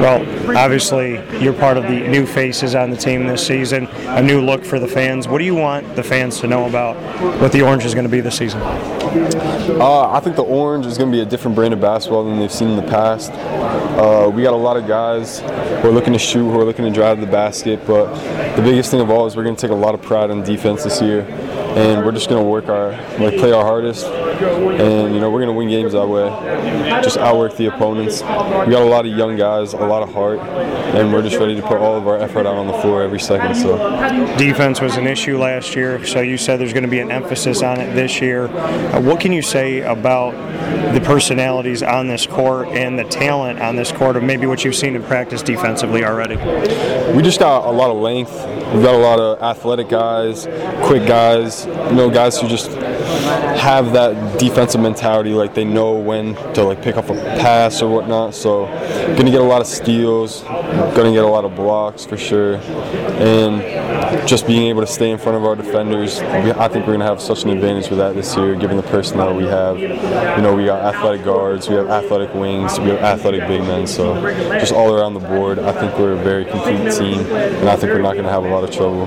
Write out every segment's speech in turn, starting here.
Well, obviously, you're part of the new faces on the team this season, a new look for the fans. What do you want the fans to know about what the Orange is going to be this season? Uh, I think the Orange is going to be a different brand of basketball than they've seen in the past. Uh, we got a lot of guys who are looking to shoot, who are looking to drive the basket, but the biggest thing of all is we're going to take a lot of pride in defense this year and we're just gonna work our like play our hardest, and you know we're gonna win games that way. Just outwork the opponents. We got a lot of young guys, a lot of heart, and we're just ready to put all of our effort out on the floor every second. So defense was an issue last year, so you said there's going to be an emphasis on it this year. Uh, what can you say about the personalities on this court and the talent on this court, of maybe what you've seen in practice defensively already? We just got a lot of length. We've got a lot of athletic guys, quick guys, you know, guys who just have that defensive mentality, like they know when to like pick up a pass or whatnot. So, gonna get a lot of steals, gonna get a lot of blocks for sure, and just being able to stay in front of our defenders. I think we're gonna have such an advantage with that this year, given the personnel we have. You know, we got athletic guards, we have athletic wings, we have athletic big men. So, just all around the board, I think we're a very complete team, and I think we're not gonna have a lot of trouble.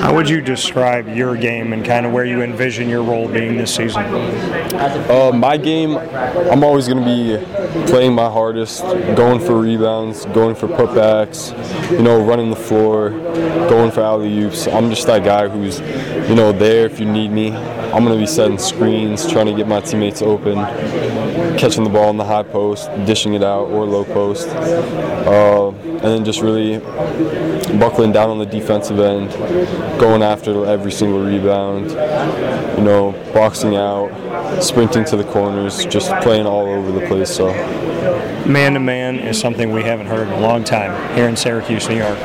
How would you describe your game and kind of where you envision your role being this season? Uh, my game, I'm always going to be playing my hardest, going for rebounds, going for putbacks, you know, running the floor, going for alley oops. I'm just that guy who's, you know, there if you need me. I'm going to be setting screens, trying to get my teammates open, catching the ball in the high post, dishing it out, or low post. Uh, and then just really buckling down on the defensive end, going after every single rebound, you know, boxing out, sprinting to the corners, just playing all over the place. So man to man is something we haven't heard in a long time here in Syracuse, New York.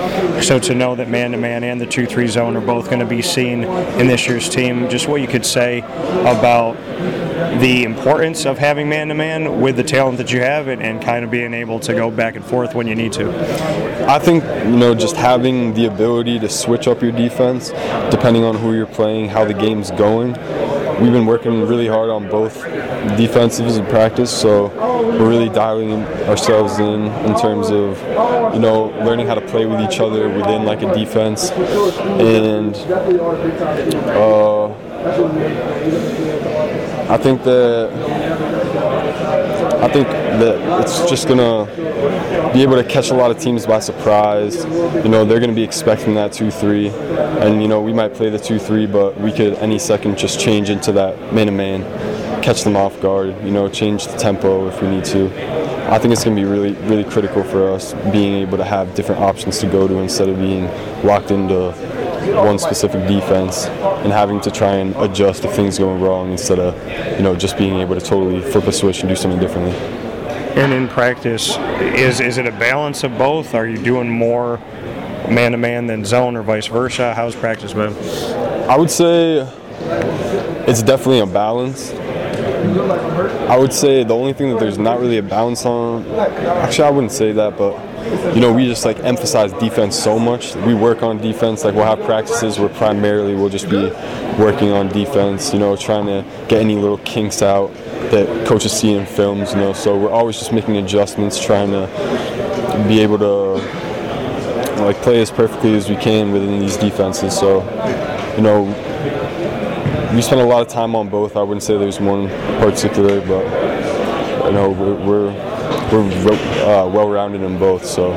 So to know that man to man and the 2 3 zone are both going to be seen in this year's team, just what you could say about the importance of having man to man with the talent that you have and, and, kind of being able to go back and forth when you need to? I think, you know, just having the ability to switch up your defense depending on who you're playing, how the game's going we've been working really hard on both defensives in practice, so we're really dialing ourselves in in terms of you know learning how to play with each other within like a defense, and uh, I think that I think that it's just gonna be able to catch a lot of teams by surprise. You know, they're gonna be expecting that two-three, and you know we might play the two-three, but we could any second just change into that man-to-man, catch them off guard. You know, change the tempo if we need to. I think it's going to be really, really critical for us being able to have different options to go to instead of being locked into one specific defense and having to try and adjust if things going wrong instead of you know just being able to totally flip a switch and do something differently. And in practice, is is it a balance of both? Are you doing more man to man than zone or vice versa? How's practice been? I would say it's definitely a balance. I would say the only thing that there's not really a balance on, actually, I wouldn't say that, but you know, we just like emphasize defense so much. We work on defense. Like we'll have practices where primarily we'll just be working on defense. You know, trying to get any little kinks out that coaches see in films. You know, so we're always just making adjustments, trying to be able to like play as perfectly as we can within these defenses. So, you know, we spend a lot of time on both. I wouldn't say there's one particular, but you know, we're, we're we're uh, well rounded in both. So